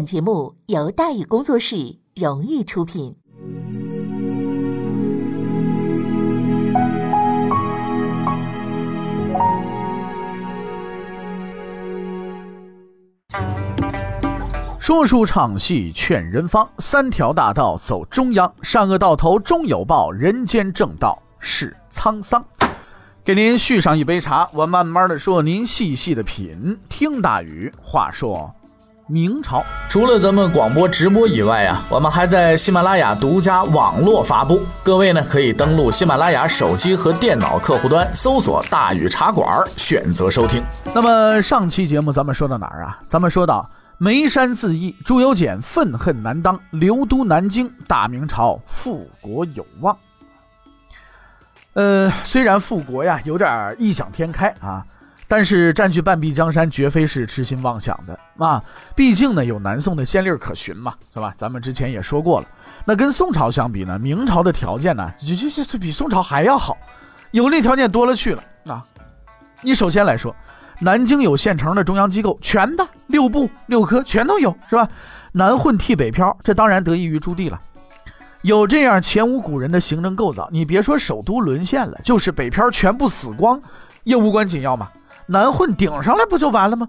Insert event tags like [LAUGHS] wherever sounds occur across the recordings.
本节目由大宇工作室荣誉出品。说书唱戏劝人方，三条大道走中央，善恶到头终有报，人间正道是沧桑。给您续上一杯茶，我慢慢的说，您细细的品。听大宇话说。明朝除了咱们广播直播以外啊，我们还在喜马拉雅独家网络发布。各位呢可以登录喜马拉雅手机和电脑客户端，搜索“大禹茶馆”，选择收听。那么上期节目咱们说到哪儿啊？咱们说到眉山自缢，朱由检愤恨难当，流都南京，大明朝复国有望。呃，虽然复国呀有点异想天开啊。但是占据半壁江山绝非是痴心妄想的啊！毕竟呢有南宋的先例可循嘛，是吧？咱们之前也说过了。那跟宋朝相比呢，明朝的条件呢，就就就比宋朝还要好，有利条件多了去了啊！你首先来说，南京有现成的中央机构，全的六部六科全都有，是吧？南混替北漂，这当然得益于朱棣了。有这样前无古人的行政构造，你别说首都沦陷了，就是北漂全部死光，也无关紧要嘛。南混顶上来不就完了吗？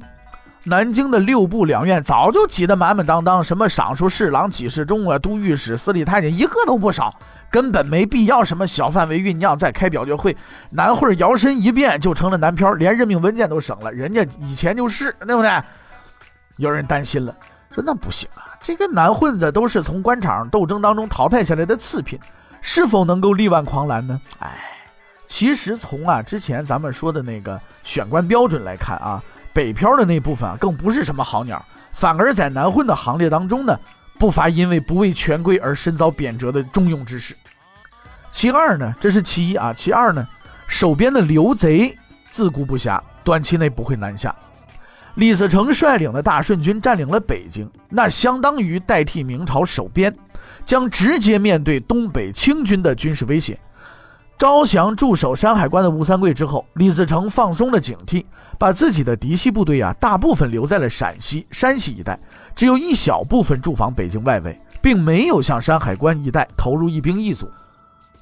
南京的六部两院早就挤得满满当当，什么尚书、侍郎、给事中啊、都御史、司礼太监，一个都不少，根本没必要什么小范围酝酿再开表决会。南混摇身一变就成了南漂，连任命文件都省了，人家以前就是，对不对？有人担心了，说那不行啊，这个南混子都是从官场斗争当中淘汰下来的次品，是否能够力挽狂澜呢？哎。其实从啊之前咱们说的那个选官标准来看啊，北漂的那部分啊更不是什么好鸟，反而在南混的行列当中呢，不乏因为不畏权贵而身遭贬谪的中庸之士。其二呢，这是其一啊，其二呢，守边的刘贼自顾不暇，短期内不会南下。李自成率领的大顺军占领了北京，那相当于代替明朝守边，将直接面对东北清军的军事威胁。招降驻守山海关的吴三桂之后，李自成放松了警惕，把自己的嫡系部队啊大部分留在了陕西、山西一带，只有一小部分驻防北京外围，并没有向山海关一带投入一兵一卒。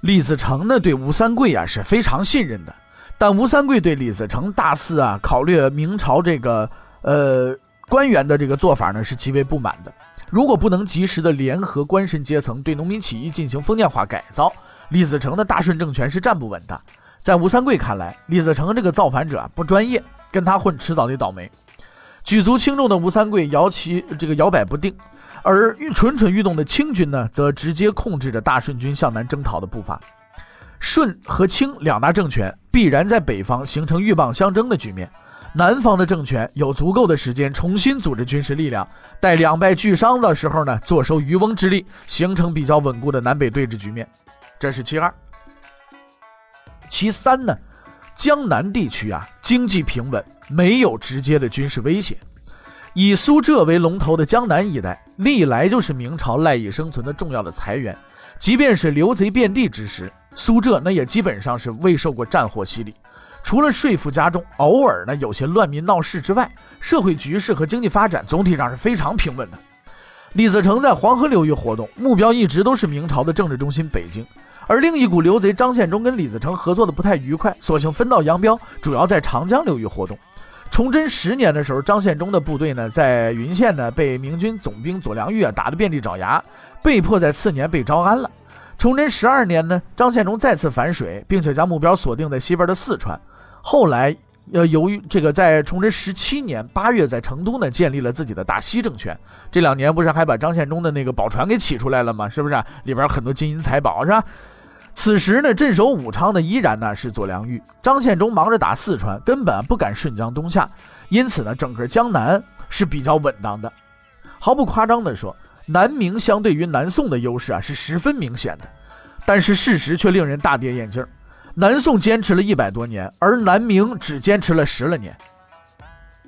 李自成呢对吴三桂啊是非常信任的，但吴三桂对李自成大肆啊考虑明朝这个呃官员的这个做法呢是极为不满的。如果不能及时的联合官绅阶层对农民起义进行封建化改造，李自成的大顺政权是站不稳的。在吴三桂看来，李自成这个造反者不专业，跟他混迟早得倒霉。举足轻重的吴三桂摇旗这个摇摆不定，而蠢蠢欲动的清军呢，则直接控制着大顺军向南征讨的步伐。顺和清两大政权必然在北方形成鹬蚌相争的局面。南方的政权有足够的时间重新组织军事力量，待两败俱伤的时候呢，坐收渔翁之利，形成比较稳固的南北对峙局面。这是其二。其三呢，江南地区啊，经济平稳，没有直接的军事威胁。以苏浙为龙头的江南一带，历来就是明朝赖以生存的重要的财源。即便是刘贼遍地之时，苏浙那也基本上是未受过战火洗礼。除了税负加重，偶尔呢有些乱民闹事之外，社会局势和经济发展总体上是非常平稳的。李自成在黄河流域活动，目标一直都是明朝的政治中心北京。而另一股刘贼张献忠跟李自成合作的不太愉快，索性分道扬镳，主要在长江流域活动。崇祯十年的时候，张献忠的部队呢在云县呢被明军总兵左良玉啊打得遍地找牙，被迫在次年被招安了。崇祯十二年呢，张献忠再次反水，并且将目标锁定在西边的四川。后来，呃，由于这个在崇祯十七年八月，在成都呢建立了自己的大西政权。这两年不是还把张献忠的那个宝船给起出来了吗？是不是里边很多金银财宝是吧？此时呢，镇守武昌的依然呢是左良玉。张献忠忙着打四川，根本不敢顺江东下，因此呢，整个江南是比较稳当的。毫不夸张地说，南明相对于南宋的优势啊是十分明显的。但是事实却令人大跌眼镜。南宋坚持了一百多年，而南明只坚持了十来年。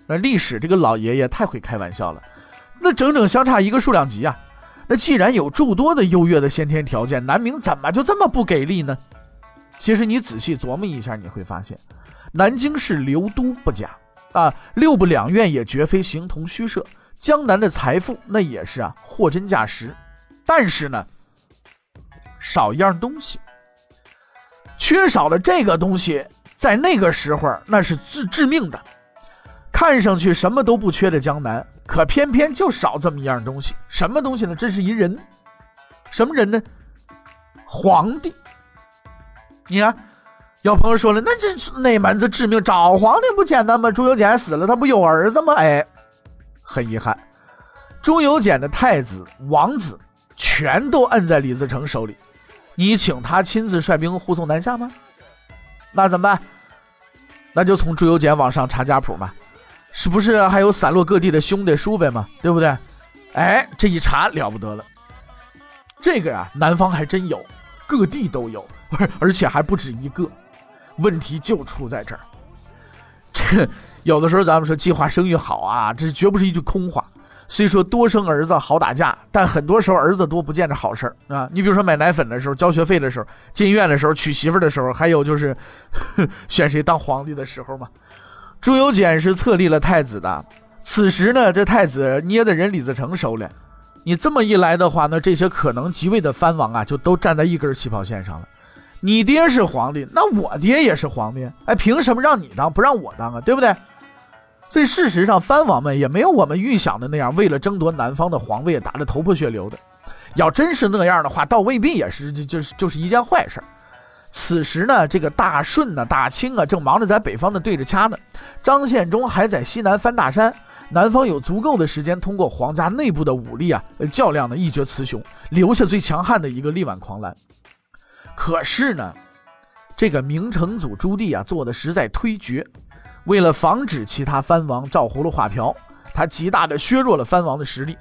那历史这个老爷爷太会开玩笑了，那整整相差一个数量级啊！那既然有诸多的优越的先天条件，南明怎么就这么不给力呢？其实你仔细琢磨一下，你会发现，南京是流都不假啊，六部两院也绝非形同虚设，江南的财富那也是啊货真价实，但是呢，少一样东西，缺少了这个东西，在那个时候那是致致命的。看上去什么都不缺的江南，可偏偏就少这么一样东西。什么东西呢？这是一人，什么人呢？皇帝。你看，有朋友说了，那这哪门子致命？找皇帝不简单吗？朱由检死了，他不有儿子吗？哎，很遗憾，朱由检的太子、王子全都摁在李自成手里。你请他亲自率兵护送南下吗？那怎么办？那就从朱由检往上查家谱嘛。是不是还有散落各地的兄弟叔辈嘛？对不对？哎，这一查了不得了，这个呀，南方还真有，各地都有，[LAUGHS] 而且还不止一个。问题就出在这儿，[LAUGHS] 这有的时候咱们说计划生育好啊，这绝不是一句空话。虽说多生儿子好打架，但很多时候儿子多不见着好事儿啊。你比如说买奶粉的时候、交学费的时候、进医院的时候、娶媳妇的时候，还有就是 [LAUGHS] 选谁当皇帝的时候嘛。朱由检是册立了太子的，此时呢，这太子捏的人李自成手里。你这么一来的话，那这些可能即位的藩王啊，就都站在一根起跑线上了。你爹是皇帝，那我爹也是皇帝，哎，凭什么让你当，不让我当啊？对不对？所以事实上，藩王们也没有我们预想的那样，为了争夺南方的皇位打得头破血流的。要真是那样的话，倒未必也是就就是就是一件坏事。此时呢，这个大顺呢、大清啊，正忙着在北方的对着掐呢。张献忠还在西南翻大山，南方有足够的时间通过皇家内部的武力啊，较量呢一决雌雄，留下最强悍的一个力挽狂澜。可是呢，这个明成祖朱棣啊，做的实在忒绝。为了防止其他藩王照葫芦画瓢，他极大的削弱了藩王的实力。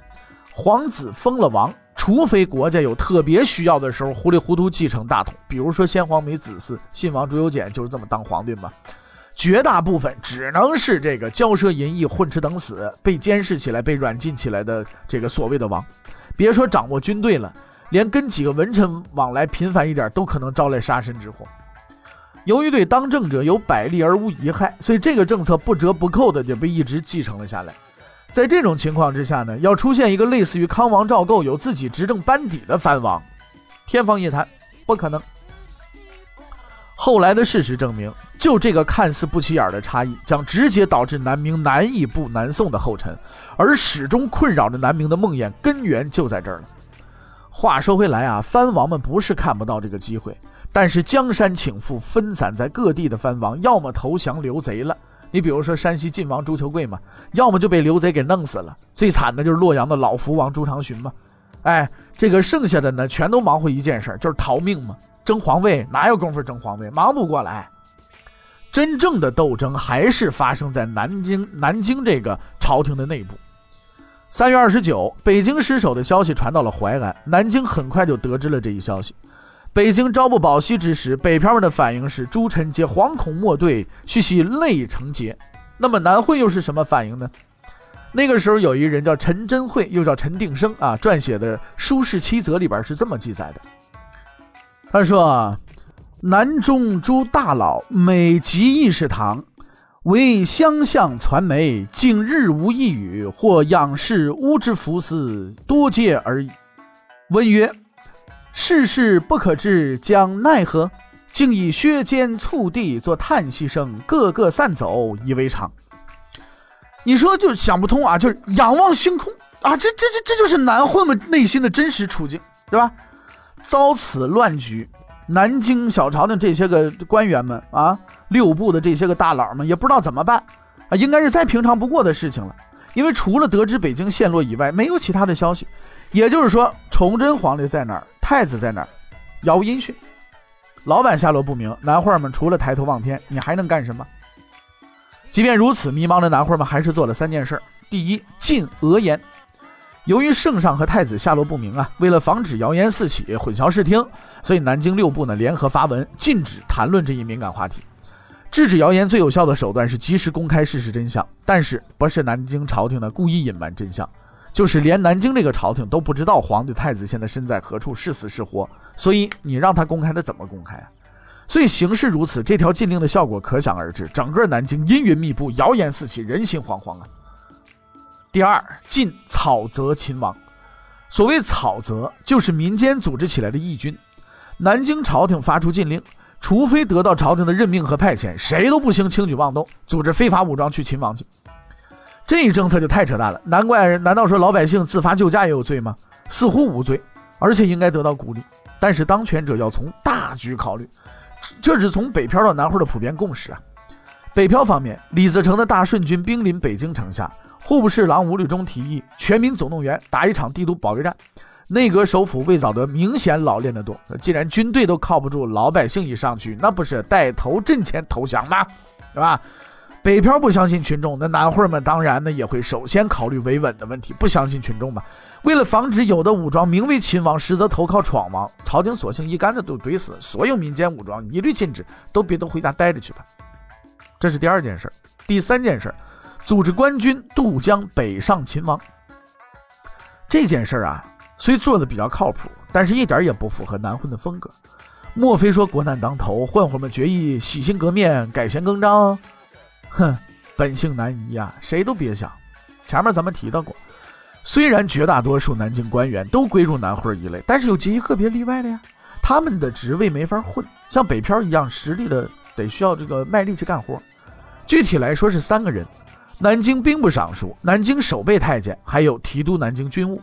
皇子封了王。除非国家有特别需要的时候，糊里糊涂继承大统，比如说先皇没子嗣，信王朱由检就是这么当皇帝嘛。绝大部分只能是这个骄奢淫逸、混吃等死、被监视起来、被软禁起来的这个所谓的王。别说掌握军队了，连跟几个文臣往来频繁一点，都可能招来杀身之祸。由于对当政者有百利而无一害，所以这个政策不折不扣的就被一直继承了下来。在这种情况之下呢，要出现一个类似于康王赵构有自己执政班底的藩王，天方夜谭，不可能。后来的事实证明，就这个看似不起眼的差异，将直接导致南明难以步南宋的后尘，而始终困扰着南明的梦魇根源就在这儿了。话说回来啊，藩王们不是看不到这个机会，但是江山倾覆，分散在各地的藩王，要么投降刘贼了。你比如说山西晋王朱求贵嘛，要么就被刘贼给弄死了，最惨的就是洛阳的老福王朱长洵嘛。哎，这个剩下的呢，全都忙活一件事，就是逃命嘛。争皇位哪有功夫争皇位，忙不过来。真正的斗争还是发生在南京，南京这个朝廷的内部。三月二十九，北京失守的消息传到了淮安，南京很快就得知了这一消息。北京朝不保夕之时，北漂们的反应是诸臣皆惶恐莫对，须系泪成结。那么南会又是什么反应呢？那个时候有一人叫陈真慧，又叫陈定生啊，撰写的《书事七则》里边是这么记载的。他说：“南中诸大佬每集议事堂，为相向传媒，竟日无一语，或仰视乌之福斯，多皆而已。”问曰。世事不可知，将奈何？竟以削尖促地作叹息声，个个散走，以为常。你说就想不通啊！就是仰望星空啊，这这这这就是南混们内心的真实处境，对吧？遭此乱局，南京小朝廷这些个官员们啊，六部的这些个大佬们也不知道怎么办啊，应该是再平常不过的事情了。因为除了得知北京陷落以外，没有其他的消息。也就是说，崇祯皇帝在哪儿？太子在哪儿？杳无音讯，老板下落不明。南会们除了抬头望天，你还能干什么？即便如此，迷茫的南会们还是做了三件事：第一，禁讹言。由于圣上和太子下落不明啊，为了防止谣言四起、混淆视听，所以南京六部呢联合发文，禁止谈论这一敏感话题。制止谣言最有效的手段是及时公开事实真相，但是不是南京朝廷呢故意隐瞒真相。就是连南京这个朝廷都不知道皇帝太子现在身在何处，是死是活，所以你让他公开，他怎么公开啊？所以形势如此，这条禁令的效果可想而知。整个南京阴云密布，谣言四起，人心惶惶啊！第二，禁草泽秦王。所谓草泽，就是民间组织起来的义军。南京朝廷发出禁令，除非得到朝廷的任命和派遣，谁都不行轻举妄动，组织非法武装去秦王去。这一政策就太扯淡了，难怪人难道说老百姓自发救驾也有罪吗？似乎无罪，而且应该得到鼓励。但是当权者要从大局考虑，这是从北漂到南汇的普遍共识啊。北漂方面，李自成的大顺军兵临北京城下，户部侍郎吴立中提议全民总动员，打一场帝都保卫战。内阁首辅魏藻德明显老练得多，既然军队都靠不住，老百姓一上去，那不是带头阵前投降吗？是吧？北漂不相信群众，那南会们当然呢也会首先考虑维稳的问题，不相信群众嘛。为了防止有的武装名为秦王，实则投靠闯王，朝廷索性一竿子都怼死所有民间武装，一律禁止，都别都回家待着去吧。这是第二件事。第三件事，组织官军渡江北上秦王。这件事啊，虽做的比较靠谱，但是一点也不符合南混的风格。莫非说国难当头，混混们决意洗心革面，改弦更张？哼，本性难移呀，谁都别想。前面咱们提到过，虽然绝大多数南京官员都归入南会一类，但是有极个别例外的呀。他们的职位没法混，像北漂一样实力的，得需要这个卖力气干活。具体来说是三个人：南京兵部尚书、南京守备太监，还有提督南京军务。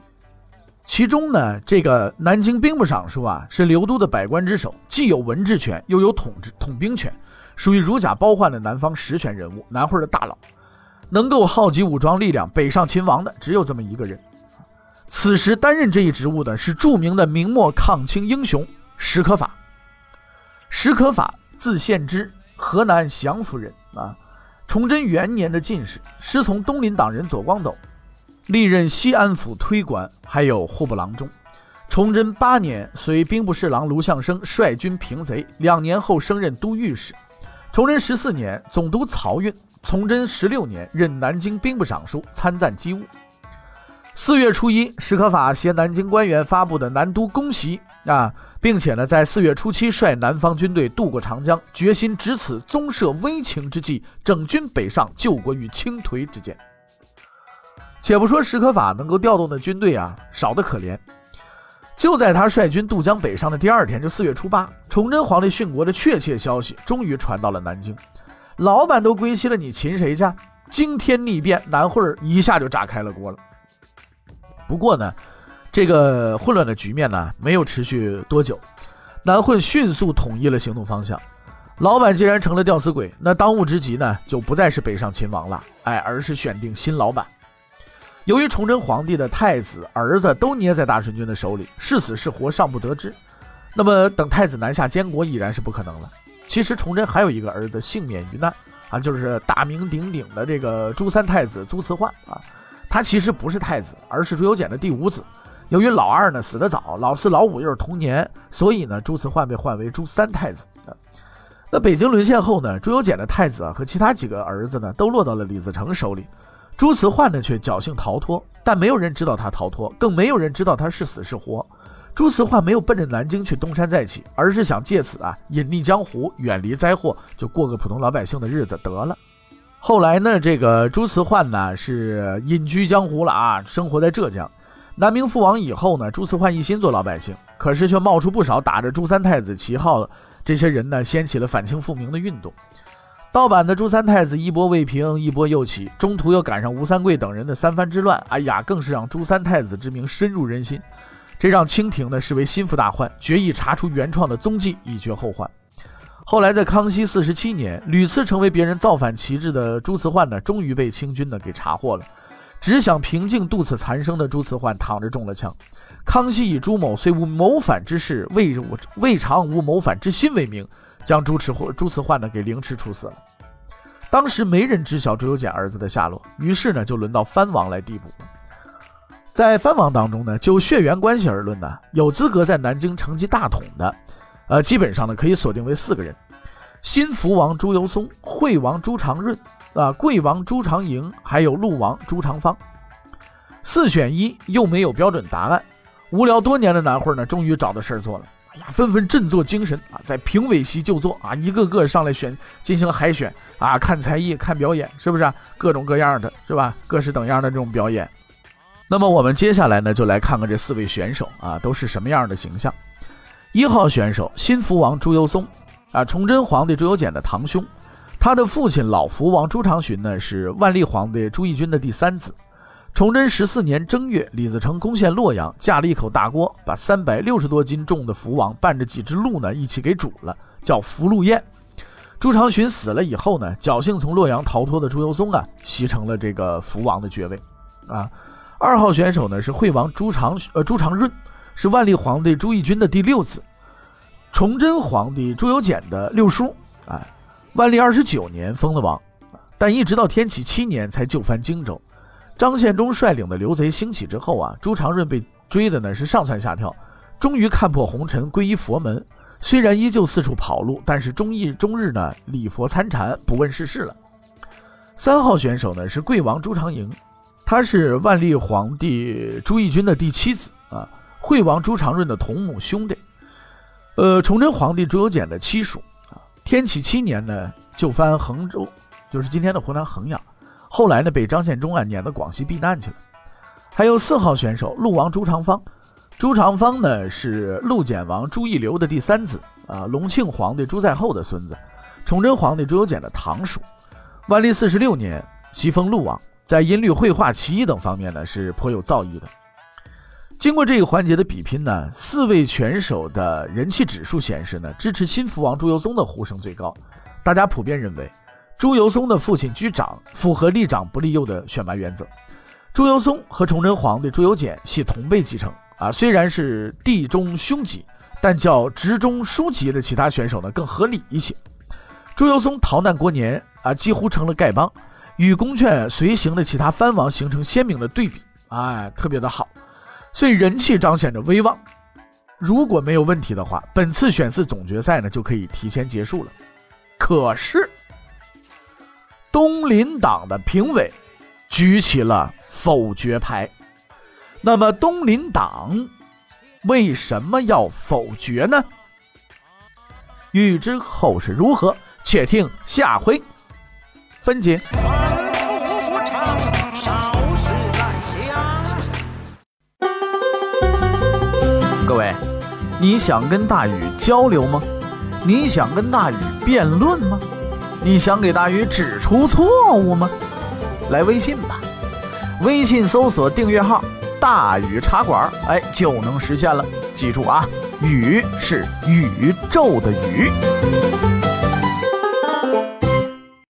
其中呢，这个南京兵部尚书啊，是刘都的百官之首，既有文治权，又有统治统兵权。属于如假包换的南方实权人物，南会的大佬，能够号集武装力量北上秦王的只有这么一个人。此时担任这一职务的是著名的明末抗清英雄史可法。史可法字献之，河南降福人啊。崇祯元年的进士，师从东林党人左光斗，历任西安府推官，还有户部郎中。崇祯八年，随兵部侍郎卢象升率军平贼，两年后升任都御史。崇祯十四年，总督漕运；崇祯十六年，任南京兵部尚书，参赞机务。四月初一，史可法携南京官员发布的南都公檄啊，并且呢，在四月初七率南方军队渡过长江，决心值此宗社危情之际，整军北上救国于倾颓之间。且不说史可法能够调动的军队啊，少得可怜。就在他率军渡江北上的第二天，就四月初八，崇祯皇帝殉国的确切消息终于传到了南京。老板都归西了，你擒谁去？惊天逆变，南混儿一下就炸开了锅了。不过呢，这个混乱的局面呢，没有持续多久，南混迅速统一了行动方向。老板既然成了吊死鬼，那当务之急呢，就不再是北上擒王了，哎，而是选定新老板。由于崇祯皇帝的太子、儿子都捏在大顺军的手里，是死是活尚不得知。那么等太子南下监国已然是不可能了。其实崇祯还有一个儿子幸免于难啊，就是大名鼎鼎的这个朱三太子朱慈焕啊。他其实不是太子，而是朱由检的第五子。由于老二呢死得早，老四、老五又是同年，所以呢朱慈焕被换为朱三太子。啊那北京沦陷后呢，朱由检的太子啊和其他几个儿子呢都落到了李自成手里。朱慈焕呢，却侥幸逃脱，但没有人知道他逃脱，更没有人知道他是死是活。朱慈焕没有奔着南京去东山再起，而是想借此啊隐匿江湖，远离灾祸，就过个普通老百姓的日子得了。后来呢，这个朱慈焕呢是隐居江湖了啊，生活在浙江。南明覆亡以后呢，朱慈焕一心做老百姓，可是却冒出不少打着朱三太子旗号的，这些人呢掀起了反清复明的运动。盗版的朱三太子一波未平，一波又起，中途又赶上吴三桂等人的三藩之乱，哎呀，更是让朱三太子之名深入人心，这让清廷呢视为心腹大患，决意查出原创的踪迹，以绝后患。后来在康熙四十七年，屡次成为别人造反旗帜的朱慈焕呢，终于被清军呢给查获了。只想平静度此残生的朱慈焕躺着中了枪。康熙以朱某虽无谋反之事，未未尝无谋反之心为名。将朱慈或朱慈焕呢给凌迟处死了。当时没人知晓朱由检儿子的下落，于是呢就轮到藩王来递补。在藩王当中呢，就血缘关系而论呢，有资格在南京承继大统的，呃，基本上呢可以锁定为四个人：新福王朱由崧、惠王朱常润、啊贵王朱常莹，还有陆王朱常方。四选一又没有标准答案，无聊多年的南会呢，终于找到事儿做了。呀，纷纷振作精神啊，在评委席就坐啊，一个个上来选进行海选啊，看才艺，看表演，是不是？各种各样的是吧？各式等样的这种表演。那么我们接下来呢，就来看看这四位选手啊，都是什么样的形象。一号选手新福王朱由崧啊，崇祯皇帝朱由检的堂兄，他的父亲老福王朱常洵呢，是万历皇帝朱翊钧的第三子。崇祯十四年正月，李自成攻陷洛阳，架了一口大锅，把三百六十多斤重的福王伴着几只鹿呢一起给煮了，叫福禄宴。朱常洵死了以后呢，侥幸从洛阳逃脱的朱由崧啊，袭成了这个福王的爵位啊。二号选手呢是惠王朱常呃朱常润，是万历皇帝朱翊钧的第六子，崇祯皇帝朱由检的六叔。哎，万历二十九年封了王，但一直到天启七年才就藩荆州。张献忠率领的刘贼兴起之后啊，朱常润被追的呢是上蹿下跳，终于看破红尘，皈依佛门。虽然依旧四处跑路，但是终日终日呢礼佛参禅，不问世事了。三号选手呢是贵王朱常莹。她是万历皇帝朱翊钧的第七子啊，惠王朱常润的同母兄弟，呃，崇祯皇帝朱由检的妻属啊。天启七年呢，就藩衡州，就是今天的湖南衡阳。后来呢，被张献忠啊撵到广西避难去了。还有四号选手陆王朱常方，朱常方呢是陆简王朱义流的第三子啊，隆庆皇帝朱在后的孙子，崇祯皇帝朱由检的堂叔。万历四十六年，袭封陆王。在音律、绘画、棋艺等方面呢，是颇有造诣的。经过这个环节的比拼呢，四位选手的人气指数显示呢，支持新福王朱由崧的呼声最高。大家普遍认为，朱由崧的父亲居长，符合立长不立幼的选拔原则。朱由崧和崇祯皇帝朱由检系同辈继承啊，虽然是弟中兄级，但叫侄中叔级的其他选手呢更合理一些。朱由崧逃难过年啊，几乎成了丐帮。与宫阙随行的其他藩王形成鲜明的对比，哎，特别的好，所以人气彰显着威望。如果没有问题的话，本次选四总决赛呢就可以提前结束了。可是，东林党的评委举起了否决牌。那么，东林党为什么要否决呢？欲知后事如何，且听下回分解。各位，你想跟大禹交流吗？你想跟大禹辩论吗？你想给大禹指出错误吗？来微信吧，微信搜索订阅号“大禹茶馆”，哎，就能实现了。记住啊，禹是宇宙的宇。